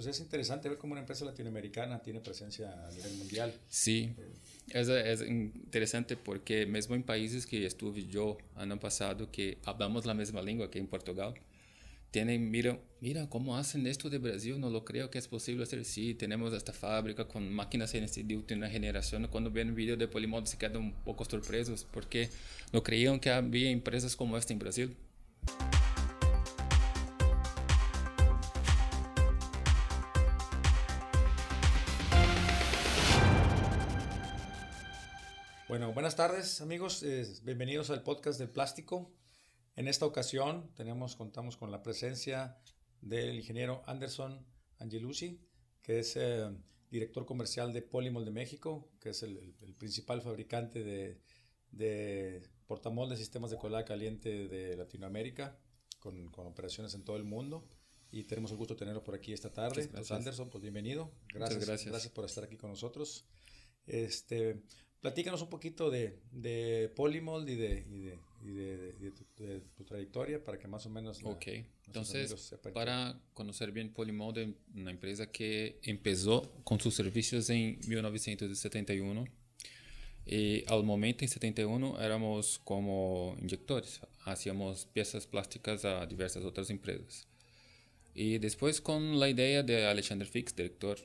pues es interesante ver cómo una empresa latinoamericana tiene presencia a nivel mundial. Sí, es, es interesante porque mesmo em países que estuve yo ano passado que hablamos a mesma língua que em Portugal, tienen, mira, mira cómo hacen esto de Brasil, no lo creo que es posible hacer. Sí, tenemos esta fábrica con máquinas CNC de última generación. Cuando ven el video de Polimodo se quedan un poco sorpresos porque no creían que había empresas como esta en Brasil. Bueno, buenas tardes amigos, eh, bienvenidos al podcast del plástico. En esta ocasión tenemos, contamos con la presencia del ingeniero Anderson Angelucci, que es eh, director comercial de Polymol de México, que es el, principal fabricante de, de portamoldes sistemas de colada caliente de Latinoamérica, con, con, operaciones en todo el mundo. Y tenemos el gusto de tenerlo por aquí esta tarde. Entonces, Anderson, pues bienvenido. Gracias, gracias. Gracias por estar aquí con nosotros. Este, platícanos un poquito de, de Polymold y de, y de de, tu, trayectoria para que más o menos... ok, entonces para conocer bien Polymold, una empresa que empezó con sus servicios en 1971 y al momento en 71 éramos como inyectores, hacíamos piezas plásticas a diversas otras empresas. Y después con la idea de Alexander Fix, director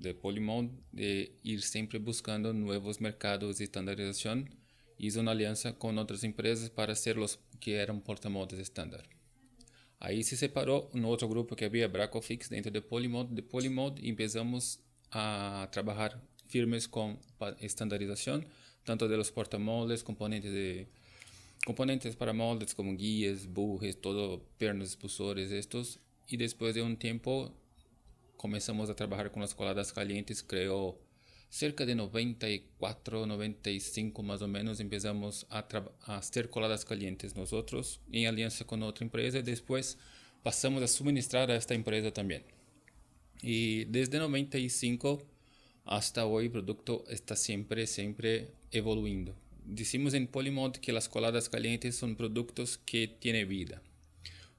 de Polymold, de ir siempre buscando nuevos mercados de estandarización, hizo una alianza con otras empresas para ser los que eran portamoldes estándar. Ahí se separó un otro grupo que había, Bracofix, dentro de Polymod. De Polymod empezamos a trabajar firmes con estandarización, tanto de los portamoldes, componentes de componentes para moldes como guías, bujes, todo, pernos, expulsores, estos. Y después de un tiempo comenzamos a trabajar con las coladas calientes, creo cerca de 94, 95 más o menos empezamos a, a hacer coladas calientes nosotros en alianza con otra empresa y después pasamos a suministrar a esta empresa también. Y desde 95 hasta hoy el producto está siempre, siempre evoluyendo. Decimos en Polymod que las coladas calientes son productos que tienen vida.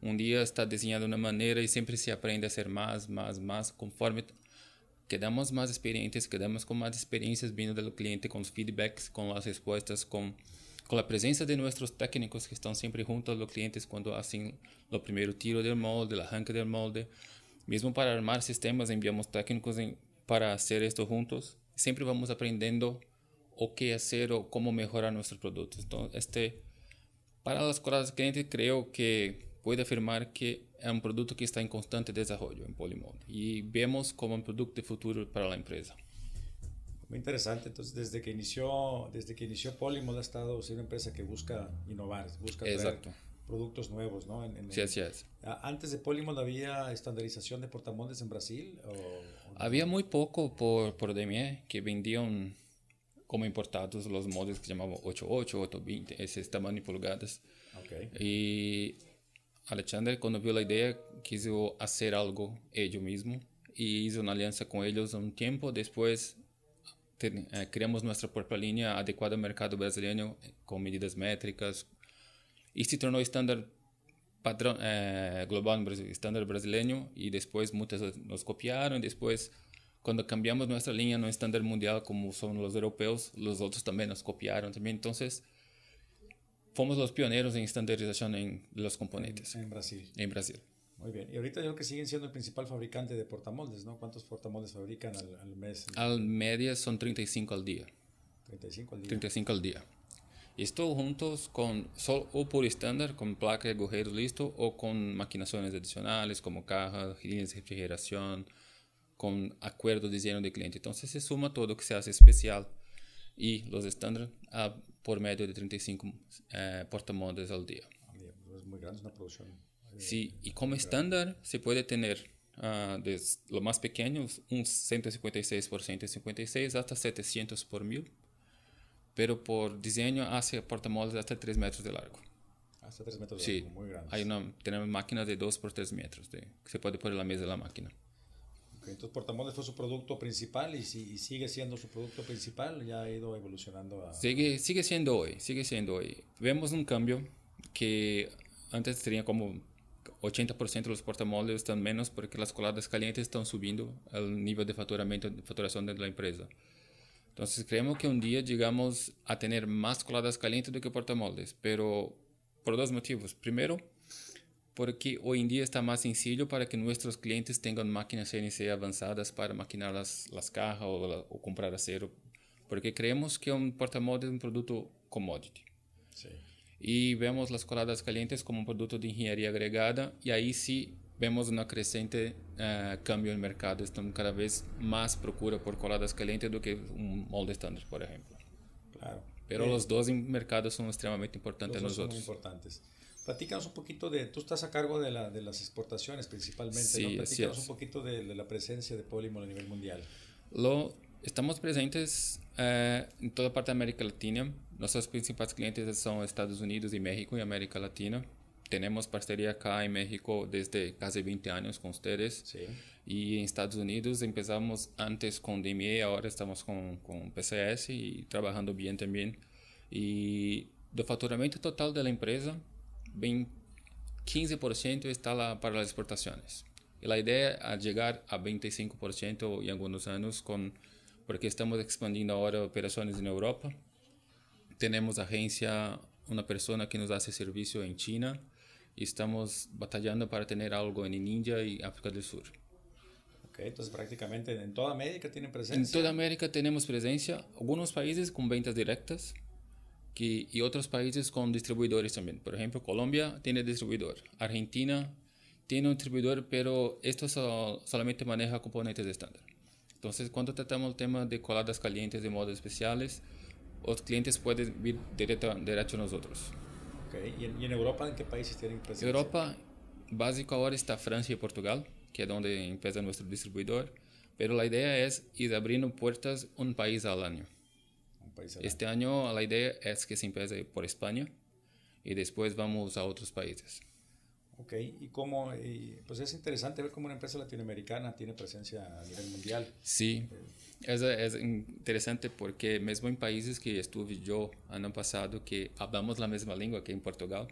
Un día está diseñado de una manera y siempre se aprende a hacer más, más, más conforme quedamos más experientes, quedamos con más experiencias viendo del cliente, con los feedbacks, con las respuestas, con, con la presencia de nuestros técnicos que están siempre junto a los clientes cuando hacen lo primero tiro del molde, el arranque del molde. Mismo para armar sistemas enviamos técnicos para hacer esto juntos. Siempre vamos aprendiendo o qué hacer o cómo mejorar nuestros productos. Entonces, este, para las cosas clientes creo que puede afirmar que es un producto que está en constante desarrollo en Polymod y vemos como un producto de futuro para la empresa. Muy interesante. Entonces, desde que inició, desde que inició Polymod ha estado siendo una empresa que busca innovar, busca Exacto. productos nuevos, ¿no? En, sí, así es. Antes de Polymod había estandarización de portamoldes en Brasil. Había muy poco por por DME que vendían como importados los moldes que llamaban 88, 820, ese tamaño en pulgadas. Okay. Y Alexander, cuando vio la idea, quiso hacer algo ellos mismo y hizo una alianza con ellos un tiempo. Después eh, creamos nuestra propia línea adecuada al mercado brasileño con medidas métricas y se tornó estándar eh, global estándar brasileño y después muchas nos copiaron. Después, cuando cambiamos nuestra línea no estándar mundial como son los europeos, los otros también nos copiaron también. Entonces, Fomos los pioneros en estandarización en los componentes. En, Brasil. En Brasil. Muy bien. Y ahorita yo creo que siguen siendo el principal fabricante de portamoldes, ¿no? ¿Cuántos portamoldes fabrican al, mes? Al media son 35 al día. 35 al día. 35 al día. Esto juntos con o por estándar, con placa de agujeros listo, o con maquinaciones adicionales como cajas, líneas de refrigeración, con acuerdo de diseño de cliente. Entonces se suma todo que se hace especial y los estándares por medio de 35 eh, portamontes al día. Es muy grande, una producción. Eh, sí, y como estándar se puede tener uh, desde lo más pequeño, un 156 por 156 hasta 700 por 1000, pero por diseño hace portamoldes hasta 3 metros de largo. Hasta 3 metros de sí, largo, muy grande. Hay una, tenemos máquinas de 2 por 3 metros de, que se puede poner en la mesa de la máquina. Entonces Portamoldes fue su producto principal y, si, sigue siendo su producto principal, ya ha ido evolucionando a... Sigue, sigue siendo hoy, sigue siendo hoy. Vemos un cambio que antes tenía como 80% de los portamoldes están menos porque las coladas calientes están subiendo el nivel de facturamiento, de facturación de la empresa. Entonces creemos que un día llegamos a tener más coladas calientes do que portamoldes, pero por dos motivos. Primero, porque hoy en día está más sencillo para que nuestros clientes tengan máquinas CNC avanzadas para maquinar las, las cajas o, o comprar acero, porque creemos que un portamoldes es un producto commodity. Sí. Y vemos las coladas calientes como un producto de ingeniería agregada y ahí sí vemos un creciente uh, cambio en el mercado. Estamos cada vez más procura por coladas calientes do que un molde estándar, por ejemplo. Claro. Pero eh, los dos mercados son extremadamente importantes los nosotros. Son muy importantes. Platícanos un poquito de, tú estás a cargo de, la, de las exportaciones principalmente, sí, ¿no? Platícanos un poquito de, de, la presencia de Polymol a nivel mundial. Lo, estamos presentes uh, en toda parte de América Latina. Nuestros principales clientes son Estados Unidos y México y América Latina tenemos parcería acá en México desde casi 20 años con ustedes. Sí. Y en Estados Unidos empezamos antes con DME, ahora estamos con, con PCS y trabajando bien también. Y do faturamento total da empresa, bem 15% está lá para as exportações. E a ideia é chegar a 25% em alguns anos, com, porque estamos expandindo agora operações na Europa. Temos agência, uma pessoa que nos dá serviço em China, estamos batallando para tener algo en India y África del Sur. Ok, entonces prácticamente en toda América tienen presencia. En toda América tenemos presencia, algunos países con ventas directas que, y otros países con distribuidores también. Por ejemplo, Colombia tiene distribuidor, Argentina tiene un distribuidor, pero esto solamente maneja componentes estándar. Entonces, cuando tratamos el tema de coladas calientes de modos especiales, los clientes pueden ir directo, directo a nosotros. Okay. ¿Y, en, ¿Y, en, Europa en qué países tienen presencia? Europa, básico ahora está Francia y Portugal, que es donde empieza nuestro distribuidor. Pero la idea es ir abriendo puertas un país al año. País al este año. año la idea es que se empiece por España y después vamos a otros países. Ok, y cómo, y pues es interesante ver cómo una empresa latinoamericana tiene presencia a nivel mundial. Sí, es, es interesante porque mesmo en países que estuve yo año pasado que hablamos la misma lengua que en Portugal,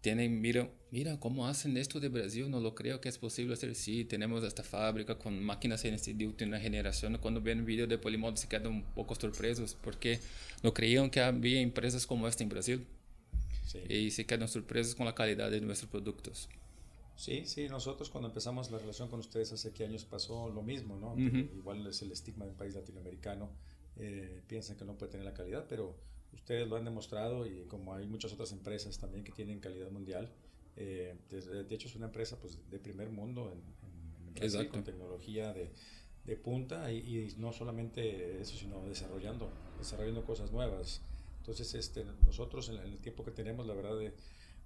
tienen, mira, mira cómo hacen esto de Brasil, no lo creo que es posible hacer. Sí, tenemos esta fábrica con máquinas CNC de última generación. Cuando ven video de Polimodo se quedan un poco sorpresos porque no creían que había empresas como esta en Brasil. Sí. Y se quedan sorpresos con la calidad de nuestros productos. Sí, sí, nosotros cuando empezamos la relación con ustedes hace que años pasó lo mismo, ¿no? Uh -huh. Igual es el estigma de un país latinoamericano, eh, piensan que no puede tener la calidad, pero ustedes lo han demostrado y como hay muchas otras empresas también que tienen calidad mundial, eh, de, de, hecho es una empresa pues, de primer mundo en, en, en Brasil, con tecnología de, de punta y, y, no solamente eso, sino desarrollando, desarrollando cosas nuevas. Entonces, este, nosotros en el tiempo que tenemos, la verdad, de,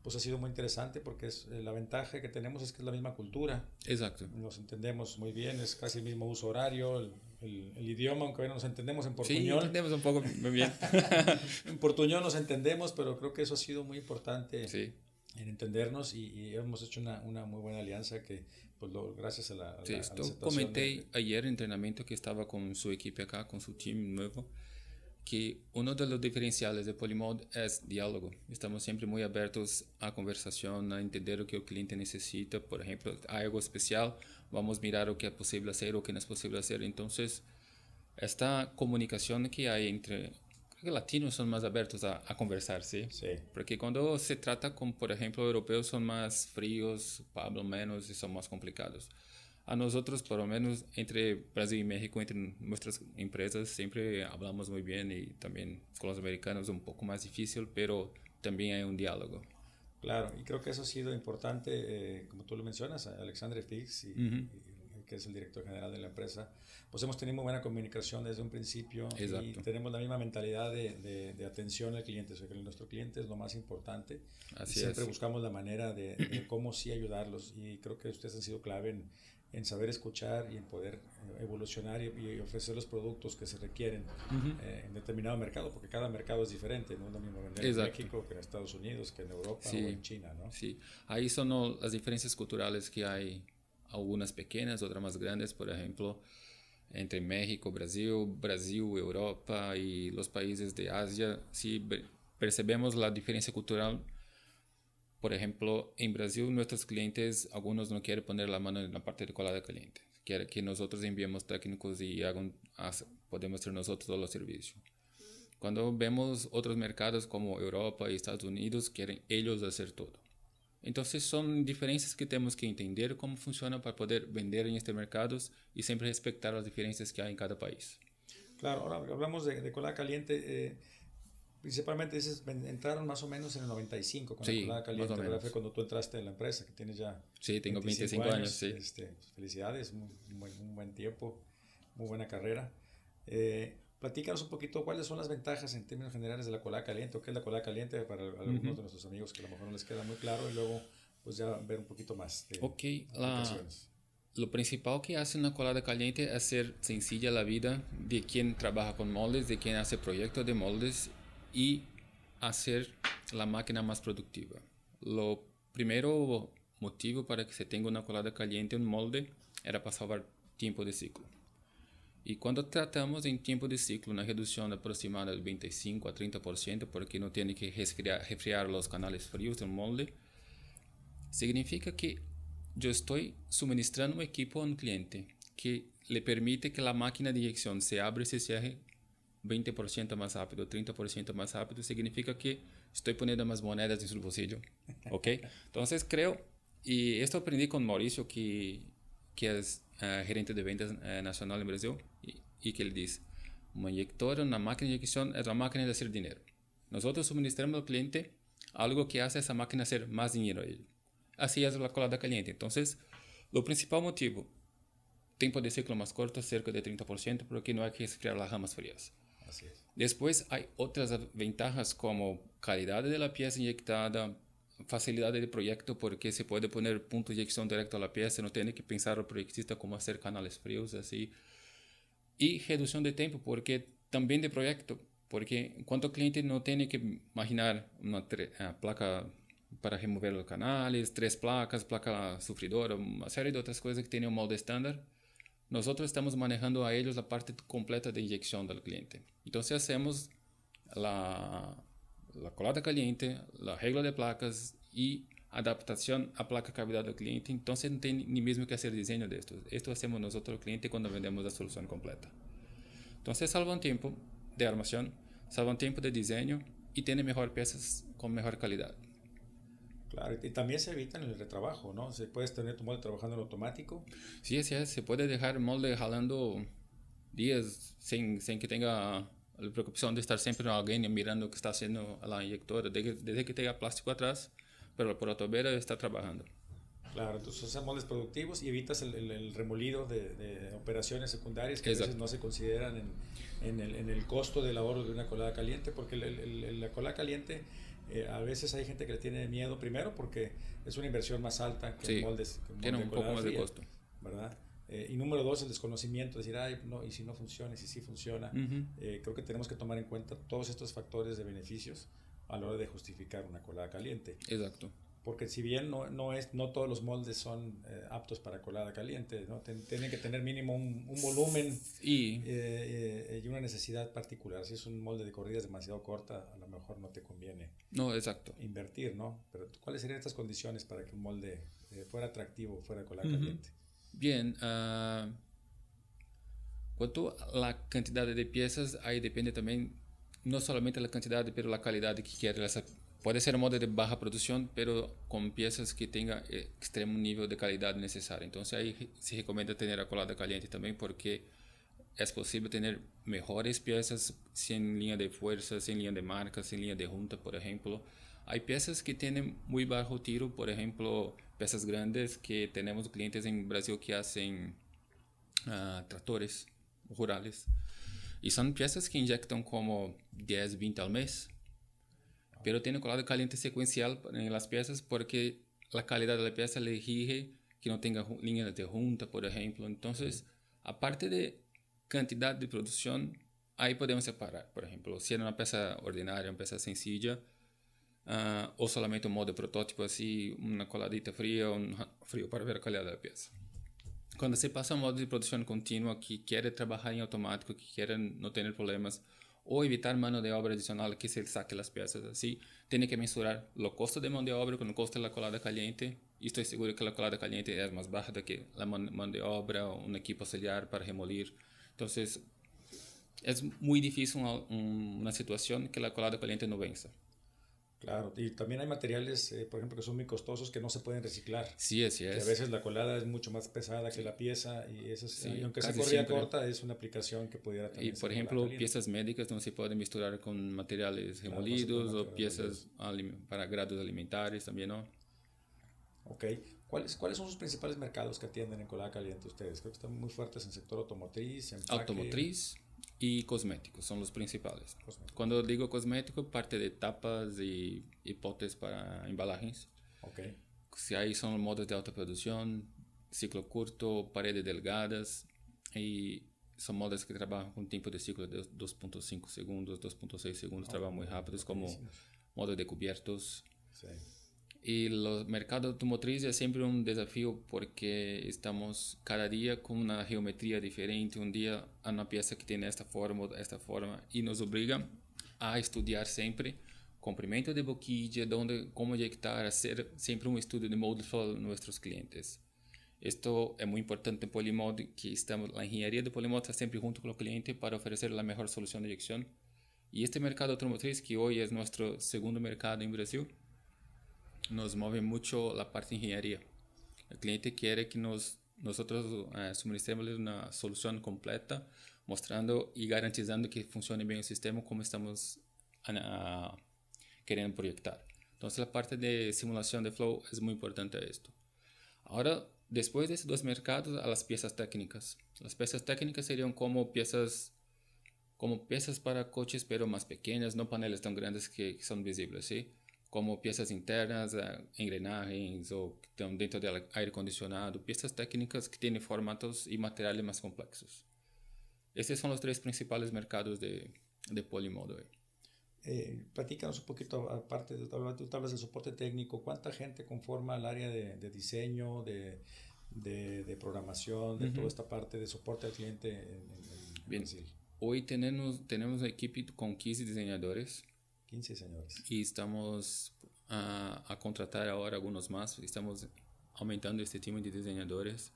pues ha sido muy interesante porque es, eh, la ventaja que tenemos es que es la misma cultura. Exacto. Nos entendemos muy bien, es casi el mismo uso horario, el, el, el idioma, aunque no nos entendemos en portuñol. Sí, entendemos un poco bien. en portuñol nos entendemos, pero creo que eso ha sido muy importante sí. en entendernos y, y, hemos hecho una, una muy buena alianza que, pues, lo, gracias a la. A sí, la, esto comenté de... ayer en entrenamiento que estaba con su equipo acá, con su team nuevo que uno de los diferenciales de Polymod es diálogo. Estamos siempre muy abiertos a conversación, a entender lo que el cliente necesita. Por ejemplo, hay algo especial, vamos a mirar lo que es posible hacer o que no es posible hacer. Entonces, esta comunicación que hay entre creo que latinos son más abiertos a, a conversar, ¿sí? Sí. Porque cuando se trata con, por ejemplo, europeos son más fríos, hablan menos y son más complicados a nosotros, por lo menos entre Brasil y México, entre nuestras empresas, siempre hablamos muy bien y también con los americanos un poco más difícil, pero también hay un diálogo. Claro, y creo que eso ha sido importante, eh, como tú lo mencionas, Alexandre Fix, y, uh -huh. y, que es el director general de la empresa, pues hemos tenido muy buena comunicación desde un principio Exacto. y tenemos la misma mentalidad de, de, de, atención al cliente, o sea que nuestro cliente es lo más importante. Así siempre es. buscamos la manera de, de, cómo sí ayudarlos y creo que ustedes han sido clave en en saber escuchar y en poder eh, evolucionar y, y ofrecer los productos que se requieren uh -huh. eh, en determinado mercado, porque cada mercado es diferente, no es lo mismo vender Exacto. en México que en Estados Unidos, que en Europa sí. o en China, ¿no? Sí, ahí son las diferencias culturales que hay, algunas pequeñas, otras más grandes, por ejemplo, entre México, Brasil, Brasil, Europa y los países de Asia, sí percebemos la diferencia cultural por ejemplo, en Brasil nuestros clientes, algunos no quieren poner la mano en la parte de colada caliente. Quieren que nosotros enviemos técnicos y hagan, podemos hacer nosotros los servicios. Cuando vemos otros mercados como Europa y Estados Unidos, quieren ellos hacer todo. Entonces son diferencias que tenemos que entender cómo funciona para poder vender en estos mercados y siempre respetar las diferencias que hay en cada país. Claro, ahora hablamos de, de colada caliente. Eh, principalmente dices, entraron más o menos en el 95 con la colada caliente. ¿verdad? Cuando tú entraste en la empresa, que tienes ya. Sí, tengo 25, años. sí. Este, pues, felicidades, un, un, buen tiempo, muy buena carrera. Eh, Platícanos un poquito cuáles son las ventajas en términos generales de la colada caliente o qué es la colada caliente para algunos de nuestros amigos que a lo mejor no les queda muy claro y luego pues ya ver un poquito más. De ok, la, lo principal que hace una colada caliente es hacer sencilla la vida de quien trabaja con moldes, de quien hace proyectos de moldes y hacer la máquina más productiva. Lo primero motivo para que se tenga una colada caliente, un molde, era para salvar tiempo de ciclo. E quando tratamos em tempo de ciclo na redução aproximada de 25 a 30%, porque não tem que resfriar, resfriar os canais frios do molde, significa que eu estou suministrando um equipo a um cliente que lhe permite que a máquina de injeção se abra e se cierre 20% mais rápido, 30% mais rápido, significa que estou ponendo mais moedas em seu bolsillo, ¿ok? Então, creio, e isto aprendi com Maurício, que, que é uh, gerente de vendas uh, nacional no Brasil, y que él dice, una inyectora, una máquina de inyección es la máquina de hacer dinero. Nosotros suministramos al cliente algo que hace esa máquina hacer más dinero a él. Así es la colada caliente. Entonces, lo principal motivo, tiempo de ciclo más corto, cerca de 30%, porque no hay que resfriar las ramas frías. Así es. Después hay otras ventajas como calidad de la pieza inyectada, facilidad de proyecto porque se puede poner punto de inyección directo a la pieza, no tiene que pensar el proyectista cómo hacer canales fríos, así y reducción de tiempo, porque también de proyecto, porque cuánto cliente no tiene que imaginar una ah, placa para remover los canales, tres placas, placa sufridora, una serie de otras cosas que tienen un molde estándar. Nosotros estamos manejando a ellos la parte completa de inyección del cliente. Entonces hacemos la, la colada caliente, la regla de placas y adaptación a placa cavidad del cliente, entonces no tiene ni mismo que hacer diseño de esto. Esto hacemos nosotros el cliente cuando vendemos la solución completa. Entonces salvan tiempo de armación, salvan tiempo de diseño y tiene mejor piezas con mejor calidad. Claro, y también se evitan el retrabajo, ¿no? Se puede tener tu molde trabajando en automático. Sí, sí, se puede dejar el molde jalando días sin, sin que tenga la preocupación de estar siempre alguien mirando que está haciendo la inyectora. Desde, desde que tenga plástico atrás, pero por tobera está trabajando. Claro, entonces usas moldes productivos y evitas el, el, remolido de, de, operaciones secundarias que a veces no se consideran en, en, el, en, el, costo del ahorro de una colada caliente, porque la colada caliente eh, a veces hay gente que le tiene miedo primero porque es una inversión más alta que moldes. Que tiene un poco más de costo. ¿Verdad? Eh, y número dos, el desconocimiento, decir, ay, no, y si no funciona, y si sí funciona. eh, creo que tenemos que tomar en cuenta todos estos factores de beneficios a la hora de justificar una colada caliente. Exacto. Porque si bien no, no, es, no todos los moldes son eh, aptos para colada caliente, ¿no? tienen que tener mínimo un, un volumen y, eh, eh, y una necesidad particular. Si es un molde de corridas demasiado corta, a lo mejor no te conviene no, exacto. invertir, ¿no? Pero ¿cuáles serían estas condiciones para que un molde fuera atractivo, fuera colada caliente? Bien, uh, cuanto a la cantidad de piezas, ahí depende también no solamente la cantidad, pero la calidad que quiere. Puede ser moda de baja producción, pero con piezas que tengan extremo nivel de calidad necesaria. Entonces ahí se recomienda tener la colada caliente también porque es posible tener mejores piezas sin línea de fuerza, sin línea de marca, sin línea de junta, por ejemplo. Hay piezas que tienen muy bajo tiro, por ejemplo, piezas grandes que tenemos clientes en Brasil que hacen uh, tractores rurales y son piezas que inyectan como 10, 20 al mes. Pero tiene colado caliente secuencial en las piezas porque la calidad de la pieza le exige que no tenga líneas de junta, por ejemplo. Entonces, aparte de cantidad de producción, ahí podemos separar. Por ejemplo, si era una pieza ordinaria, una pieza sencilla, uh, o solamente un modo protótipo así, una coladita fría, un frío para ver la calidad de la pieza. Quando você passa a um modo de produção contínua que quer trabalhar em automático, que quer não ter problemas, o evitar mano de obra adicional que se saque las piezas. Así, tiene que mensurar el costo de mano de obra con el costo de la colada caliente. Y estoy seguro que la colada caliente es más baja que la mano de obra, un equipo auxiliar para remolir. Entonces, es muy difícil una, una situación que la colada caliente no venza. Claro, y también hay materiales, eh, por ejemplo, que son muy costosos que no se pueden reciclar. Sí, así es. Que a veces la colada es mucho más pesada que la pieza y, eso es, y aunque sea corrida corta, es una aplicación que pudiera también Y por ejemplo, piezas médicas no se pueden misturar con materiales remolidos o piezas para grados alimentares también, ¿no? Ok. ¿Cuáles, ¿Cuáles son sus principales mercados que atienden en colada caliente ustedes? Creo que están muy fuertes en el sector automotriz, Automotriz, y cosméticos son los principales. Cuando digo cosmético, parte de tapas y, y potes para embalajes. Okay. Si hay son modos de alta producción, ciclo corto, paredes delgadas y son modas que trabajan con tiempo de ciclo de 2.5 segundos, 2.6 segundos, oh, trabajan muy rápidos como modos de cubiertos. Sí. Y el mercado automotriz es siempre un desafío porque estamos cada día con una geometría diferente. Un día una pieza que tiene esta forma, esta forma, y nos obliga a estudiar siempre comprimento de boquilla, donde, cómo eyectar, hacer siempre un estudio de molde para nuestros clientes. Esto es muy importante en Polymod, que estamos, la ingeniería de Polymod está siempre junto con el cliente para ofrecer la mejor solución de eyección. Y este mercado automotriz, que hoy es nuestro segundo mercado en Brasil, nos mueve mucho la parte de ingeniería. El cliente quiere que nos, nosotros eh, suministremos una solución completa, mostrando y garantizando que funcione bien el sistema como estamos uh, queriendo proyectar. Entonces la parte de simulación de flow es muy importante esto. Ahora, después de estos dos mercados, a las piezas técnicas. Las piezas técnicas serían como piezas como piezas para coches, pero más pequeñas, no paneles tan grandes que, que son visibles, ¿sí? Como piezas internas, eh, engrenagens o que están dentro del aire acondicionado, piezas técnicas que tienen formatos y materiales más complejos. Estos son los tres principales mercados de, de Polimodo. Eh, platícanos un poquito, aparte de tú hablas del soporte técnico, ¿cuánta gente conforma el área de, de diseño, de, de, de, programación, de toda esta parte de soporte al cliente en, en, Bien. Brasil? Hoy tenemos, tenemos una equipo con 15 diseñadores 15 señores. Y estamos a, a, contratar ahora algunos más. Estamos aumentando este time de diseñadores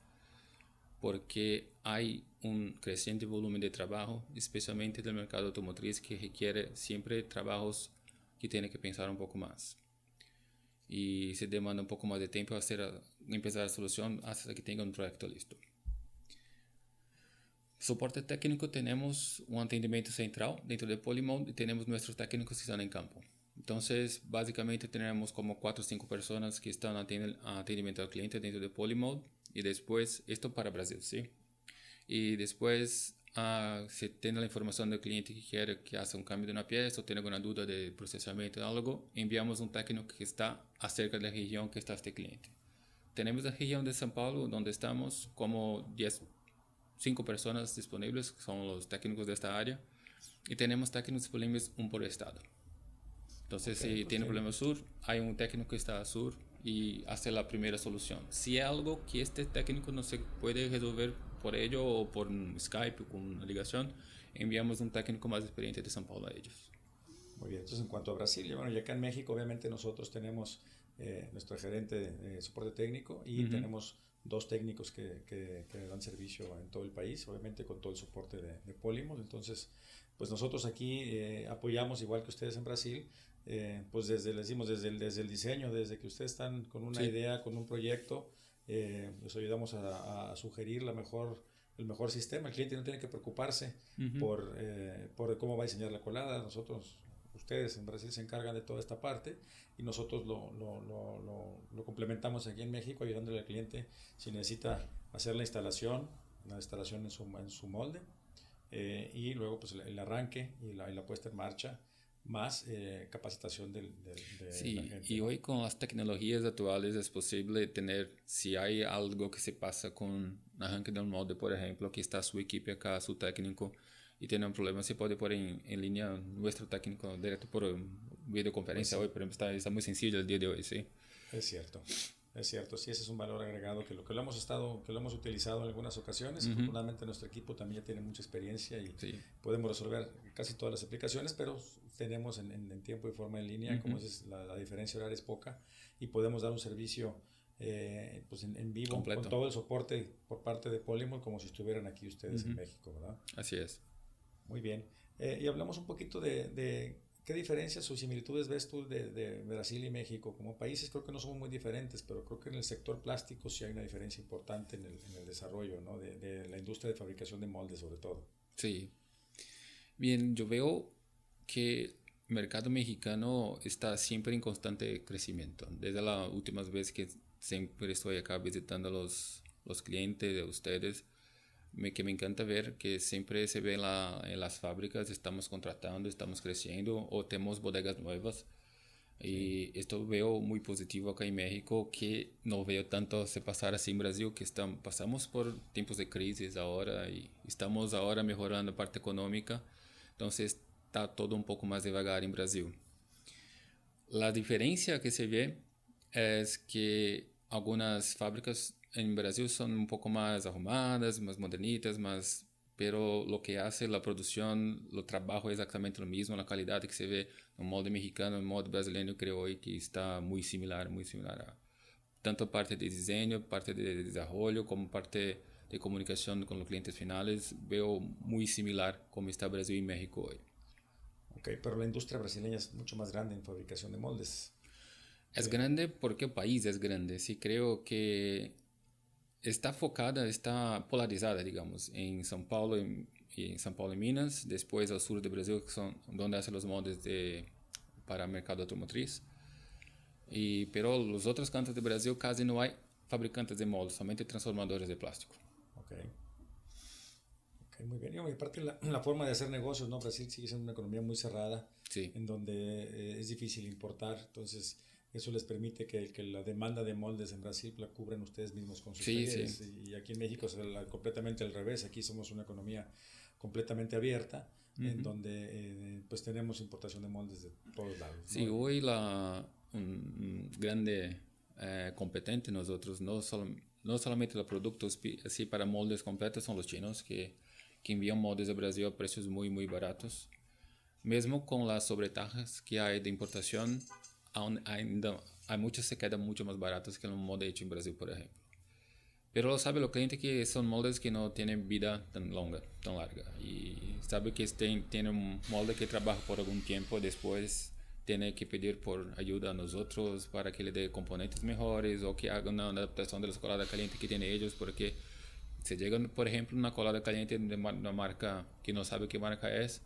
porque hay un creciente volumen de trabajo, especialmente del mercado automotriz, que requiere siempre trabajos que tienen que pensar un poco más. Y se demanda un poco más de tiempo hacer, empezar la solución hasta que tenga un proyecto listo. Soporte técnico tenemos un atendimiento central dentro de Polymod y tenemos nuestros técnicos que están en campo. Entonces, básicamente tenemos como 4 o 5 personas que están atendiendo al cliente dentro de Polymod y después, esto para Brasil, ¿sí? Y después, uh, si tiene la información del cliente que quiere que haga un cambio de una pieza o tiene alguna duda de procesamiento de algo, enviamos un técnico que está acerca de la región que está este cliente. Tenemos la región de São Paulo, donde estamos como 10 cinco personas disponibles, que son los técnicos de esta área, y tenemos técnicos disponibles un por estado. Entonces, okay, si pues tiene sí. problema sur, hay un técnico que está sur y hace la primera solución. Si hay algo que este técnico no se puede resolver por ello o por Skype o con una ligación, enviamos un técnico más experiente de São Paulo a ellos. Muy bien, entonces en cuanto a Brasil, bueno, y acá en México obviamente nosotros tenemos eh, nuestro gerente de, soporte técnico y uh -huh. tenemos dos técnicos que, que, que, dan servicio en todo el país, obviamente con todo el soporte de, de Polymos. Entonces, pues nosotros aquí eh, apoyamos, igual que ustedes en Brasil, eh, pues desde, les decimos, desde el, desde el diseño, desde que ustedes están con una sí. idea, con un proyecto, eh, les ayudamos a, a, sugerir la mejor, el mejor sistema. El cliente no tiene que preocuparse uh -huh. por, eh, por cómo va a diseñar la colada. Nosotros ustedes en Brasil se encargan de toda esta parte y nosotros lo, lo, lo, lo, complementamos aquí en México ayudándole al cliente si necesita hacer la instalación, la instalación en su, en su molde eh, y luego pues el, arranque y la, y la, puesta en marcha más eh, capacitación del, del, de sí, la gente. Y hoy con las tecnologías actuales es posible tener, si hay algo que se pasa con arranque del molde, por ejemplo, que está su equipo acá, su técnico, y tiene un problema, se puede poner en, en línea nuestro técnico directo por videoconferencia. Pues sí. Hoy, por ejemplo, está, está muy sencillo el día de hoy, ¿sí? Es cierto. Es cierto, sí, ese es un valor agregado que lo que lo hemos estado, que lo hemos utilizado en algunas ocasiones. Afortunadamente nuestro equipo también ya tiene mucha experiencia y podemos resolver casi todas las aplicaciones, pero tenemos en, tiempo y forma en línea, como es la, diferencia horaria es poca y podemos dar un servicio eh, pues en, vivo con todo el soporte por parte de Polymol como si estuvieran aquí ustedes en México, ¿verdad? Así es. Muy bien. Eh, y hablamos un poquito de ¿Qué diferencias o similitudes ves tú de, Brasil y México? Como países creo que no somos muy diferentes, pero creo que en el sector plástico sí hay una diferencia importante en el, desarrollo ¿no? de, la industria de fabricación de moldes sobre todo. Sí. Bien, yo veo que el mercado mexicano está siempre en constante crecimiento. Desde la última vez que siempre estoy acá visitando a los, los clientes de ustedes, me, que me encanta ver que siempre se ve en, la, en las fábricas, estamos contratando, estamos creciendo o tenemos bodegas nuevas. Y esto veo muy positivo acá en México, que no veo tanto se pasar así en Brasil, que estamos, pasamos por tiempos de crisis ahora y estamos ahora mejorando la parte económica, entonces está todo un poco más devagar en Brasil. La diferencia que se ve es que algunas fábricas en Brasil son un poco más arrumadas, más modernitas, más, pero lo que hace la producción, lo trabajo es exactamente lo mismo, la calidad que se ve en el molde mexicano, en el molde brasileño, creo hoy que está muy similar, muy similar a tanto parte de diseño, parte de desarrollo, como parte de comunicación con los clientes finales, veo muy similar como está Brasil y México hoy. Ok, pero la industria brasileña es mucho más grande en fabricación de moldes. Es grande porque el país es grande. Sí creo que está focada, está polarizada, digamos, en São Paulo y, en São Paulo y Minas, después al sur de Brasil, que son donde hacen los moldes de, para el mercado automotriz. Y, pero los otros cantos de Brasil casi no hay fabricantes de moldes, solamente transformadores de plástico. Ok. okay muy bien. Y aparte la, la, forma de hacer negocios, ¿no? Brasil sigue siendo una economía muy cerrada, sí. en donde eh, es difícil importar, entonces eso les permite que, que, la demanda de moldes en Brasil la cubren ustedes mismos con sus sí, Y aquí en México es completamente al revés. Aquí somos una economía completamente abierta, en donde eh, pues tenemos importación de moldes de todos lados. Sí, hoy la un, grande eh, competente nosotros, no, solo, no solamente los productos así para moldes completos son los chinos que, que envían moldes a Brasil a precios muy, muy baratos. Mesmo con las sobretajas que hay de importación, ainda hay muchos se quedan mucho más baratos que un molde hecho en Brasil, por ejemplo. Pero lo sabe el cliente que son moldes que no tienen vida tan longa, tan larga. Y sabe que tiene un molde que trabaja por algún tiempo, después tiene que pedir por ayuda a nosotros para que le dé componentes mejores o que haga una adaptación de la colada caliente que tienen ellos, porque si llegan, por ejemplo, una colada caliente de una marca que no sabe qué marca es,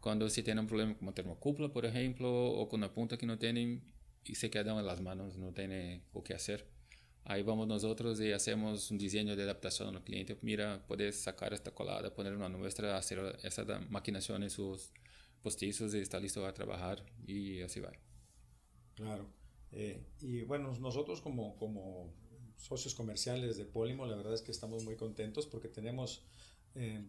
cuando se tiene un problema con una termocúpula, por ejemplo, o con una punta que no tienen y se quedan en las manos, no tiene o qué hacer. Ahí vamos nosotros y hacemos un diseño de adaptación al cliente. Mira, puedes sacar esta colada, poner una nuestra, hacer esa maquinación en sus postizos y está listo a trabajar y así va. Claro. Eh, y bueno, nosotros como, como socios comerciales de Polimo, la verdad es que estamos muy contentos porque tenemos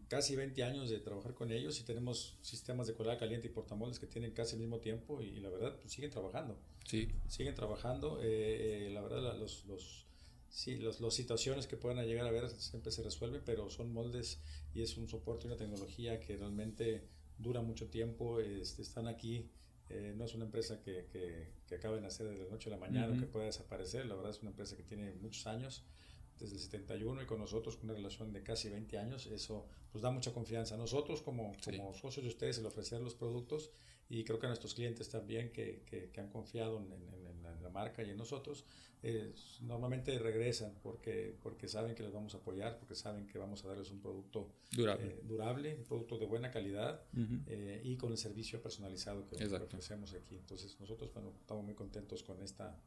casi 20 años de trabajar con ellos y tenemos sistemas de colada caliente y portamoldes que tienen casi el mismo tiempo y, la verdad pues, siguen trabajando. Sí. Siguen trabajando. Eh, la verdad los, los, sí, los, las situaciones que puedan llegar a ver siempre se resuelven, pero son moldes y es un soporte y una tecnología que realmente dura mucho tiempo. Este, están aquí. Eh, no es una empresa que, que, que acaba de nacer de la noche a la mañana o que pueda desaparecer. La verdad es una empresa que tiene muchos años desde el 71 y con nosotros con una relación de casi 20 años, eso pues da mucha confianza. Nosotros como, como socios de ustedes el ofrecer los productos y creo que a nuestros clientes también que, que, han confiado en, la marca y en nosotros, eh, normalmente regresan porque, porque saben que les vamos a apoyar, porque saben que vamos a darles un producto durable, eh, durable un producto de buena calidad eh, y con el servicio personalizado que, ofrecemos aquí. Entonces nosotros bueno, estamos muy contentos con esta,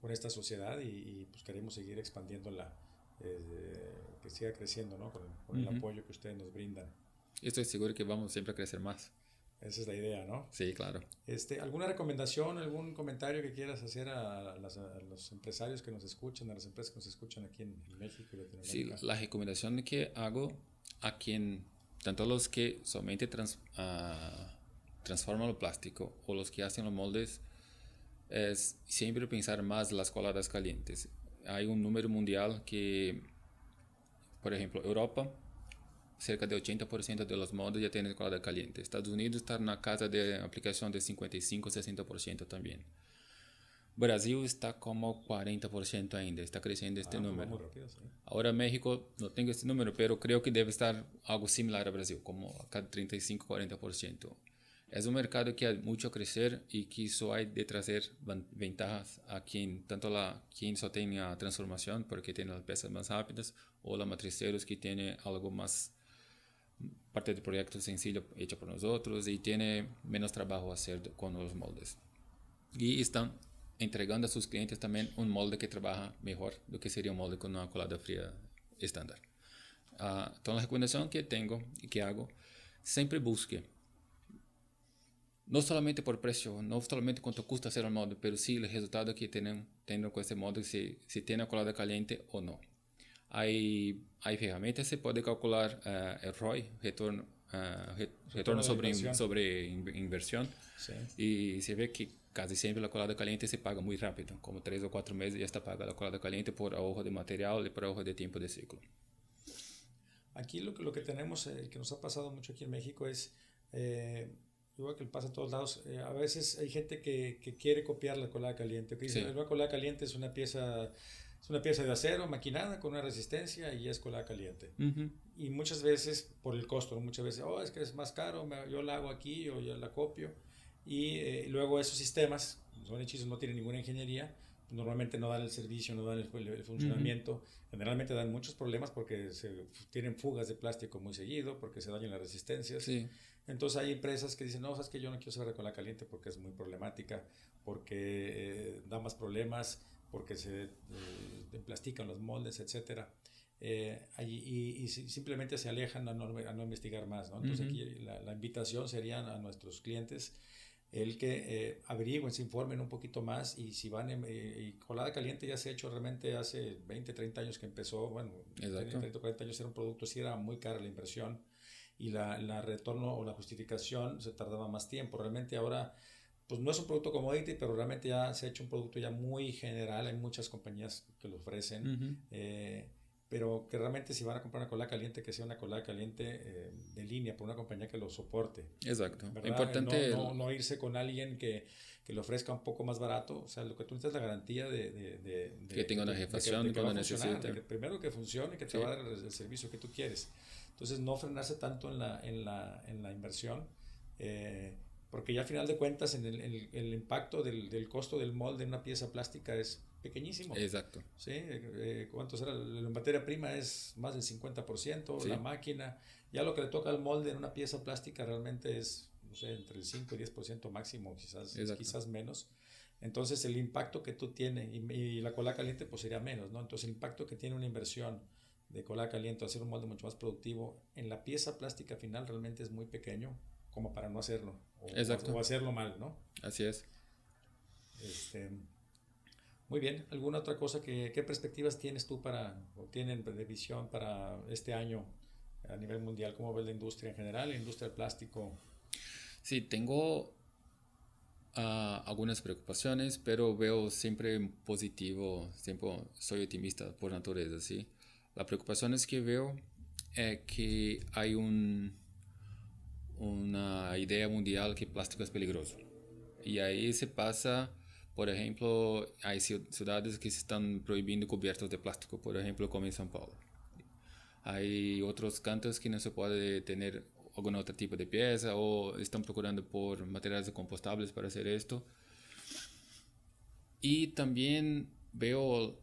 con esta sociedad y, y pues queremos seguir expandiendo la eh, que siga creciendo ¿no? con, el, apoyo que ustedes nos brindan. Estoy seguro que vamos siempre a crecer más. Esa es la idea, ¿no? Sí, claro. Este, ¿Alguna recomendación, algún comentario que quieras hacer a, los empresarios que nos escuchan, a las empresas que nos escuchan aquí en, México y Latinoamérica? Sí, la recomendación que hago a quien, tanto los que solamente trans, uh, transforman el plástico o los que hacen los moldes, es siempre pensar más las coladas calientes hay un número mundial que, por ejemplo, Europa, cerca de 80% de los moldes ya tienen colada caliente. Estados Unidos está en la casa de aplicación de 55-60% también. Brasil está como 40% ainda, está creciendo este ah, número. Rápido, sí. Ahora México, no tengo este número, pero creo que debe estar algo similar a Brasil, como acá 35-40%. Es un mercado que hay mucho crecer y que eso hay de traer ventajas a quien, tanto la, quien solo tiene la transformación porque tiene las piezas más rápidas o los matriceros que tiene algo más parte del proyecto sencillo hecho por nosotros y tiene menos trabajo hacer con los moldes. Y están entregando a sus clientes también un molde que trabaja mejor do que sería un molde con una colada fría estándar. Uh, entonces la recomendación que tengo y que hago, siempre busque, no solamente por precio, no solamente cuánto cuesta hacer un molde, pero sí el resultado que tienen, tienen con ese molde, si, si tiene colada caliente o no. Hay, hay ferramentas, se puede calcular uh, el ROI, retorno, uh, retorno sobre, inversión. sobre inversión, sí. y se ve que casi siempre la colada caliente se paga muy rápido, como tres o cuatro meses ya está pagada la colada caliente por ahorro de material y por ahorro de tiempo de ciclo. Aquí lo que, lo que tenemos, eh, que nos ha pasado mucho aquí en México es, eh, igual que pasa en todos lados, eh, a veces hay gente que, que, quiere copiar la colada caliente, que dice, la colada caliente es una pieza... Es una pieza de acero maquinada con una resistencia y es colada caliente. Y muchas veces, por el costo, muchas veces, oh, es que es más caro, yo la hago aquí o yo la copio y eh, luego esos sistemas, son hechizos, no tienen ninguna ingeniería, normalmente no dan el servicio, no dan el, funcionamiento, generalmente dan muchos problemas porque se, tienen fugas de plástico muy seguido, porque se dañan las resistencias. Entonces hay empresas que dicen, no, sabes que yo no quiero saber con la caliente porque es muy problemática, porque eh, da más problemas, porque se eh, emplastican los moldes, etcétera. y, simplemente se alejan a no, a no investigar más. ¿no? Entonces aquí la, la, invitación sería a nuestros clientes el que eh, averigüen, se informen un poquito más y si van, eh, y colada caliente ya se ha hecho realmente hace 20, 30 años que empezó, bueno, 30, 40 años era un producto, sí era muy cara la inversión y la, la, retorno o la justificación se tardaba más tiempo. Realmente ahora, pues no es un producto commodity, pero realmente ya se ha hecho un producto ya muy general, hay muchas compañías que lo ofrecen pero que realmente si van a comprar una colada caliente, que sea una colada caliente eh, de línea por una compañía que lo soporte. Exacto. Importante. No, no, irse con alguien que, que le ofrezca un poco más barato. O sea, lo que tú necesitas es la garantía de, de, que tenga una jefación cuando necesite. primero que funcione, que te va a dar el, servicio que tú quieres. Entonces, no frenarse tanto en la, en la, en la inversión. Eh, porque ya al final de cuentas en el, el, el impacto del, del, costo del molde en una pieza plástica es pequeñísimo. Exacto. ¿Sí? Eh, ¿Cuánto será? La materia prima es más del 50%, la máquina, ya lo que le toca al molde en una pieza plástica realmente es, no sé, entre el 5 y 10% máximo, quizás, quizás menos. Entonces el impacto que tú tienes, y, la cola caliente pues sería menos, ¿no? Entonces el impacto que tiene una inversión de cola caliente, hacer un molde mucho más productivo, en la pieza plástica final realmente es muy pequeño como para no hacerlo. O, Exacto. o hacerlo mal, ¿no? Así es. Este, muy bien, ¿alguna otra cosa que, qué perspectivas tienes tú para, o tienen de visión para este año a nivel mundial? ¿Cómo ves la industria en general, la industria del plástico? Sí, tengo uh, algunas preocupaciones, pero veo siempre positivo, siempre soy optimista por naturaleza, ¿sí? La preocupación es que veo es que hay un, una idea mundial que plástico es peligroso. Y ahí se pasa por ejemplo, hay ciudades que se están prohibiendo cubiertos de plástico, por ejemplo, como en São Paulo. Hay otros cantos que no se puede tener algún otro tipo de pieza o están procurando por materiales compostables para hacer esto. Y también veo,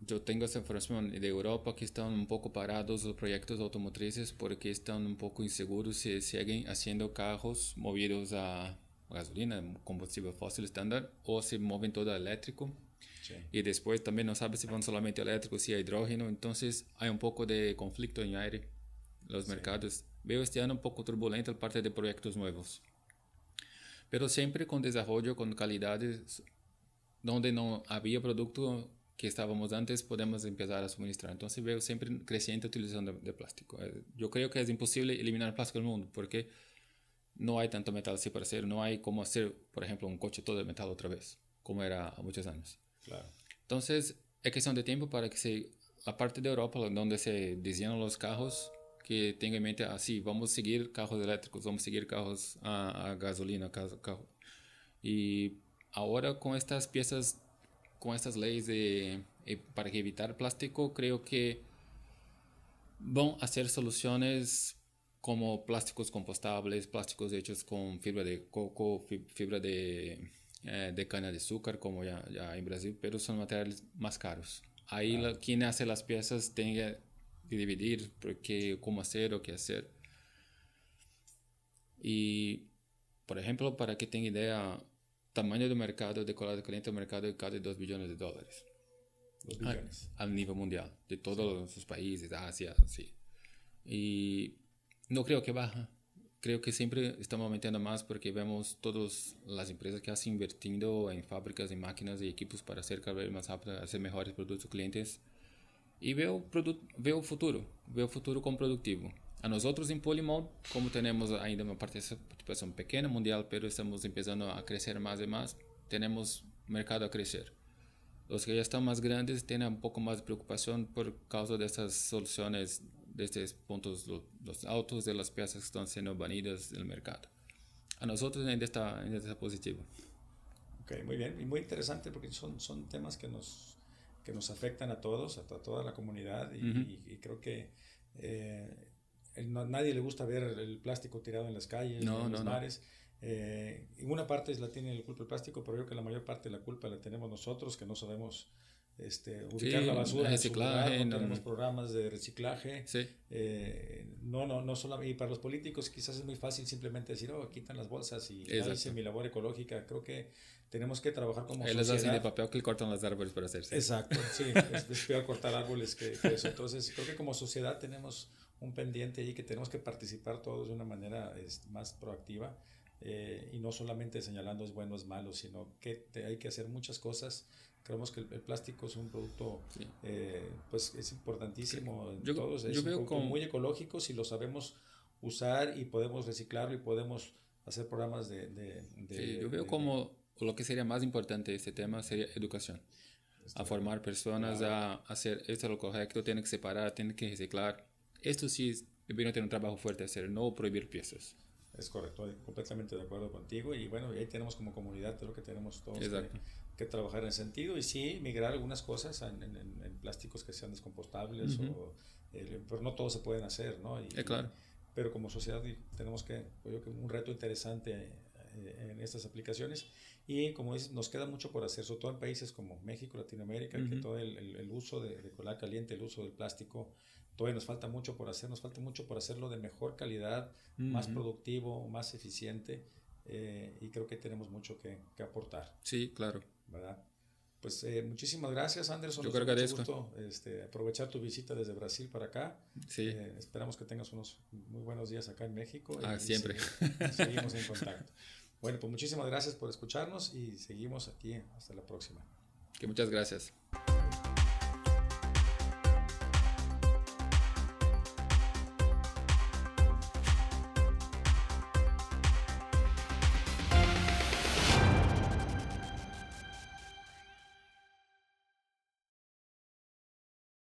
yo tengo esa información de Europa que están un poco parados los proyectos automotrices porque están un poco inseguros si siguen haciendo carros movidos a gasolina, combustible fósil estándar, o se mueven todo eléctrico. Y después también no sabe si van solamente eléctricos, si hidrógeno. Entonces hay un poco de conflicto en aire. Los mercados. Veo este año un poco turbulento la parte de proyectos nuevos. Pero siempre con desarrollo, con calidades donde no había producto que estábamos antes, podemos empezar a suministrar. Entonces veo siempre creciente utilización de, de plástico. Eh, yo creo que es imposible eliminar el plástico del mundo porque no hay tanto metal así para hacer, no hay como hacer, por ejemplo, un coche todo de metal otra vez, como era hace muchos años. Claro. Entonces, es cuestión de tiempo para que se, la parte de Europa donde se diseñan los carros, que tenga en mente así, vamos a seguir carros eléctricos, vamos a seguir carros a, a gasolina, carro. Y ahora con estas piezas, con estas leyes de, eh, para evitar plástico, creo que van a ser soluciones como plásticos compostables, plásticos hechos con fibra de coco, fibra de, eh, de cana de azúcar, como ya, ya en Brasil, pero son materiales más caros. Ahí la, quien hace las piezas tiene que dividir porque, cómo hacer o qué hacer. Y, por ejemplo, para que tenga idea, tamaño del mercado de colado caliente, el mercado de casi 2 billones de dólares. 2 billones. A, a nivel mundial, de todos sí. los países, Asia, sí. Y no creo que baja. Creo que siempre estamos aumentando más porque vemos todas las empresas que hacen invirtiendo en fábricas, en máquinas y equipos para hacer cada vez más rápido, hacer mejores productos clientes. Y veo, veo futuro, veo futuro como productivo. A nosotros en Polymold, como tenemos ainda uma participação pequena mundial, pero estamos empezando a crescer mais e mais, temos mercado a crescer. Os que já estão mais grandes têm um pouco mais de preocupação por causa dessas soluções de estos puntos, los autos de las piezas que están siendo banidas del mercado. A nosotros ainda está, ainda está positivo. Ok, muy bien. Y muy interesante porque son, son temas que nos, que nos afectan a todos, a, toda la comunidad. Y, uh -huh. y, y creo que eh, no, nadie le gusta ver el plástico tirado en las calles, no, en los mares. Eh, en una parte la tiene el culpa el plástico, pero yo creo que la mayor parte de la culpa la tenemos nosotros, que no sabemos este, ubicar sí, la basura reciclaje, en su lugar, no, tenemos programas de reciclaje. Sí. Eh, no, no, no solo, y para los políticos quizás es muy fácil simplemente decir, oh, quitan las bolsas y hice mi labor ecológica. Creo que tenemos que trabajar como Ellos sociedad. hacen de papel que cortan los árboles para hacerse. Exacto, sí, es, es, peor cortar árboles que, que, eso. Entonces, creo que como sociedad tenemos un pendiente ahí que tenemos que participar todos de una manera es, más proactiva. Eh, y no solamente señalando es bueno, es malo, sino que te, hay que hacer muchas cosas creemos que el, el, plástico es un producto sí. eh, pues es importantísimo en yo, todos es yo veo como... muy ecológico si lo sabemos usar y podemos reciclarlo y podemos hacer programas de, de, de sí, yo veo de, como lo que sería más importante de este tema sería educación a formar personas claro. a hacer esto es lo correcto tienen que separar tienen que reciclar esto sí deberían tener un trabajo fuerte hacer no prohibir piezas es correcto, completamente de acuerdo contigo y bueno, ahí tenemos como comunidad, creo que tenemos todos que, que, trabajar en ese sentido y sí, migrar algunas cosas en, en, en plásticos que sean descompostables, uh -huh. o, eh, pero no todos se pueden hacer, ¿no? Y, eh, claro. pero como sociedad tenemos que, creo que un reto interesante eh, en estas aplicaciones y como dices, nos queda mucho por hacer, sobre todo en países como México, Latinoamérica, uh -huh. que todo el, el, el, uso de, de colar caliente, el uso del plástico, todavía nos falta mucho por hacer, nos falta mucho por hacerlo de mejor calidad, uh -huh. más productivo, más eficiente, eh, y creo que tenemos mucho que, que, aportar. Sí, claro. ¿Verdad? Pues eh, muchísimas gracias, Anderson. Yo creo que mucho gusto este, aprovechar tu visita desde Brasil para acá. Sí. Eh, esperamos que tengas unos muy buenos días acá en México. Ah, y, siempre. Y seguimos en contacto. Bueno, pues muchísimas gracias por escucharnos y seguimos aquí hasta la próxima. Que muchas gracias.